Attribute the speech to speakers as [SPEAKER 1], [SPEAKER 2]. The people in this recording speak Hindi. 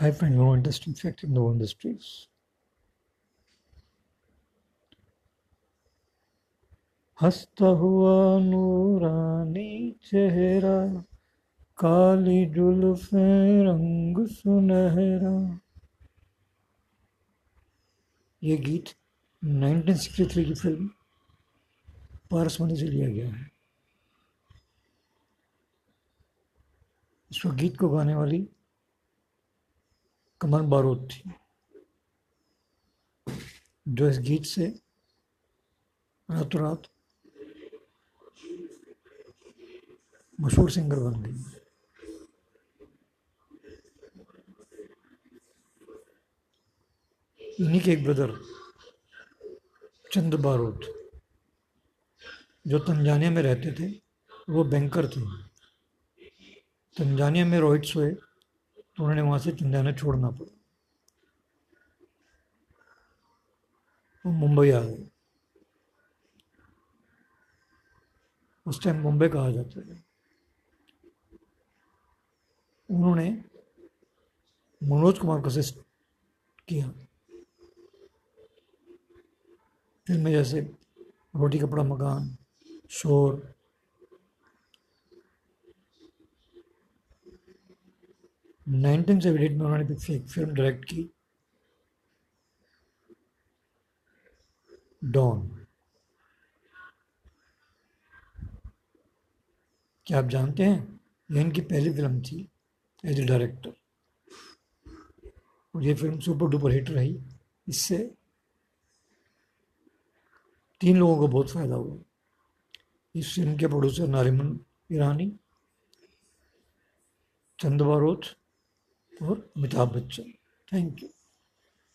[SPEAKER 1] Hi friend, you know interesting fact in the industries. हंसता हुआ नूरानी चेहरा काली जुल्फे रंग सुनहरा। ये गीत 1963 की फ़िल्म पारसमणि से लिया गया है। इस गीत को गाने वाली कमल बारूद थी। जो इस गीत से रातों रात मशहूर सिंगर बन गई। इन्हीं के एक ब्रदर, चंद बारूद, जो तंजानिया में रहते थे, वो बैंकर थे। तंजानिया में रोहित सोए तो उन्होंने वहाँ से तंजानिया छोड़ना पड़ा। वो मुंबई आ गए। उस टाइम मुंबई कहा जाता है। उन्होंने मनोज कुमार को असिस्ट किया। फ़िल्में जैसे रोटी कपड़ा मकान, शोर नाइनटीन सेवेंटी एट में उन्होंने एक फ़िल्म डायरेक्ट की। डॉन। क्या आप जानते हैं? यह इनकी पहली फ़िल्म थी, एज ए डायरेक्टर। और ये फ़िल्म सुपर डुपर हिट रही। इससे तीन लोगों को बहुत फ़ायदा हुआ। इस फ़िल्म के प्रोड्यूसर नारिमन ईरानी, चंद बारोत और अमिताभ बच्चन। Thank you